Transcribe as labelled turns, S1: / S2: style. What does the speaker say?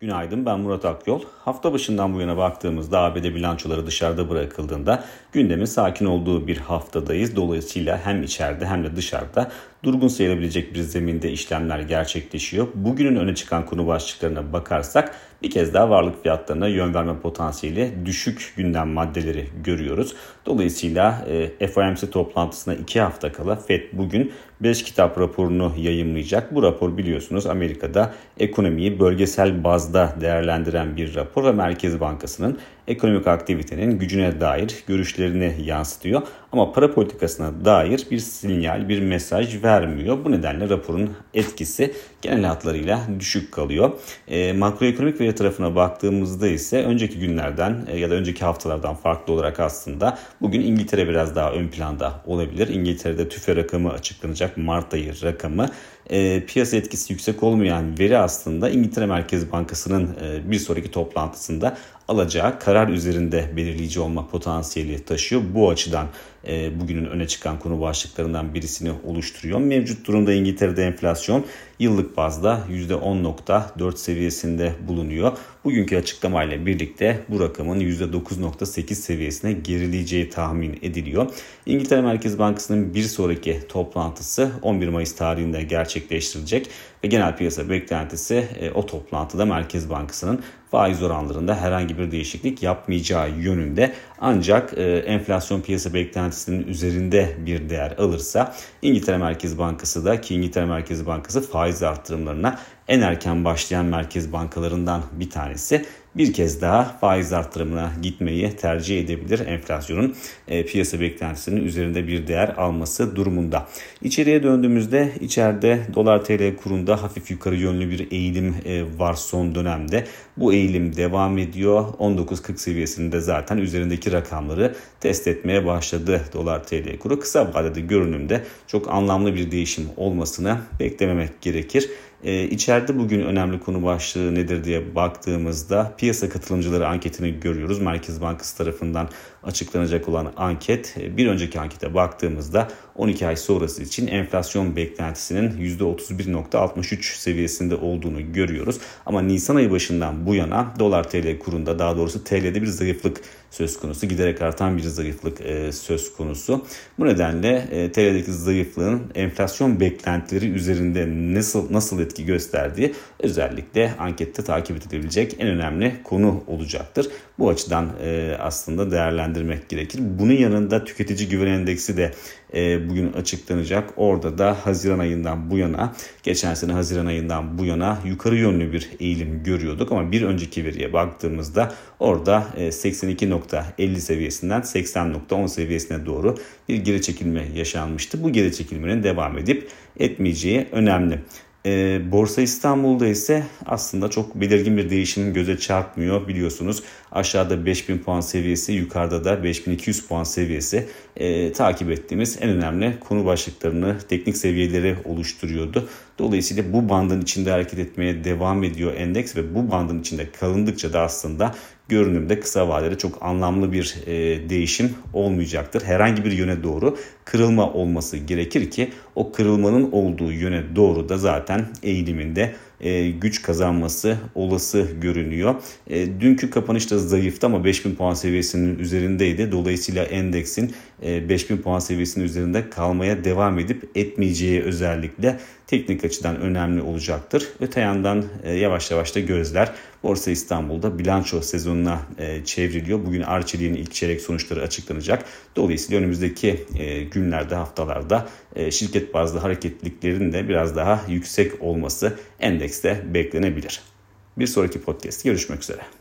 S1: Günaydın ben Murat Akyol. Hafta başından bu yana baktığımızda ABD bilançoları dışarıda bırakıldığında gündemin sakin olduğu bir haftadayız. Dolayısıyla hem içeride hem de dışarıda durgun sayılabilecek bir zeminde işlemler gerçekleşiyor. Bugünün öne çıkan konu başlıklarına bakarsak bir kez daha varlık fiyatlarına yön verme potansiyeli düşük gündem maddeleri görüyoruz. Dolayısıyla e, FOMC toplantısına 2 hafta kala FED bugün 5 kitap raporunu yayımlayacak. Bu rapor biliyorsunuz Amerika'da ekonomiyi bölgesel bazda değerlendiren bir rapor ve Merkez Bankası'nın ekonomik aktivitenin gücüne dair görüşlerini yansıtıyor. Ama para politikasına dair bir sinyal, bir mesaj vermiyor. Bu nedenle raporun etkisi genel hatlarıyla düşük kalıyor. E, makroekonomik veri tarafına baktığımızda ise önceki günlerden e, ya da önceki haftalardan farklı olarak aslında bugün İngiltere biraz daha ön planda olabilir. İngiltere'de tüfe rakamı açıklanacak. Mart ayı rakamı e, piyasa etkisi yüksek olmayan veri aslında İngiltere Merkez Bankası'nın e, bir sonraki toplantısında alacağı karar üzerinde belirleyici olma potansiyeli taşıyor. Bu açıdan e, bugünün öne çıkan konu başlıklarından birisini oluşturuyor. Mevcut durumda İngiltere'de enflasyon yıllık bazda %10.4 seviyesinde bulunuyor. Bugünkü açıklamayla birlikte bu rakamın %9.8 seviyesine gerileyeceği tahmin ediliyor. İngiltere Merkez Bankası'nın bir sonraki toplantısı 11 Mayıs tarihinde gerçekleştirilecek ve genel piyasa beklentisi e, o toplantıda Merkez Bankası'nın faiz oranlarında herhangi bir değişiklik yapmayacağı yönünde. Ancak e, enflasyon piyasa beklentisinin üzerinde bir değer alırsa İngiltere Merkez Bankası da ki İngiltere Merkez Bankası faiz arttırımlarına en erken başlayan merkez bankalarından bir tanesi bir kez daha faiz arttırımına gitmeyi tercih edebilir enflasyonun e, piyasa beklentisinin üzerinde bir değer alması durumunda. İçeriye döndüğümüzde içeride dolar TL kurunda hafif yukarı yönlü bir eğilim e, var son dönemde. Bu eğilim devam ediyor. 19.40 seviyesinde zaten üzerindeki rakamları test etmeye başladı dolar TL kuru. Kısa vadede görünümde çok anlamlı bir değişim olmasını beklememek gerekir. Ee, içeride bugün önemli konu başlığı nedir diye baktığımızda piyasa katılımcıları anketini görüyoruz. Merkez Bankası tarafından açıklanacak olan anket bir önceki ankete baktığımızda 12 ay sonrası için enflasyon beklentisinin %31.63 seviyesinde olduğunu görüyoruz. Ama Nisan ayı başından bu yana dolar TL kurunda daha doğrusu TL'de bir zayıflık söz konusu. Giderek artan bir zayıflık e, söz konusu. Bu nedenle e, TL'deki zayıflığın enflasyon beklentileri üzerinde nasıl nasıl etki gösterdiği özellikle ankette takip edilebilecek en önemli konu olacaktır. Bu açıdan e, aslında değerlendirmek gerekir. Bunun yanında tüketici güven endeksi de e, bugün açıklanacak. Orada da Haziran ayından bu yana, geçen sene Haziran ayından bu yana yukarı yönlü bir eğilim görüyorduk ama bir önceki veriye baktığımızda orada e, 82.50 seviyesinden 80.10 seviyesine doğru bir geri çekilme yaşanmıştı. Bu geri çekilmenin devam edip etmeyeceği önemli. E, Borsa İstanbul'da ise aslında çok belirgin bir değişim göze çarpmıyor biliyorsunuz. Aşağıda 5000 puan seviyesi, yukarıda da 5200 puan seviyesi e, takip ettiğimiz en önemli konu başlıklarını, teknik seviyeleri oluşturuyordu. Dolayısıyla bu bandın içinde hareket etmeye devam ediyor endeks ve bu bandın içinde kalındıkça da aslında görünümde kısa vadede çok anlamlı bir e, değişim olmayacaktır. Herhangi bir yöne doğru kırılma olması gerekir ki o kırılmanın olduğu yöne doğru da zaten eğiliminde e, güç kazanması olası görünüyor. E, dünkü kapanışta zayıftı ama 5000 puan seviyesinin üzerindeydi. Dolayısıyla endeksin e, 5000 puan seviyesinin üzerinde kalmaya devam edip etmeyeceği özellikle teknik açıdan önemli olacaktır. Öte yandan e, yavaş yavaş da gözler Borsa İstanbul'da bilanço sezonuna e, çevriliyor. Bugün Arçelik'in ilk çeyrek sonuçları açıklanacak. Dolayısıyla önümüzdeki e, günlerde, haftalarda e, şirket bazlı hareketliliklerin de biraz daha yüksek olması endekste beklenebilir. Bir sonraki podcast görüşmek üzere.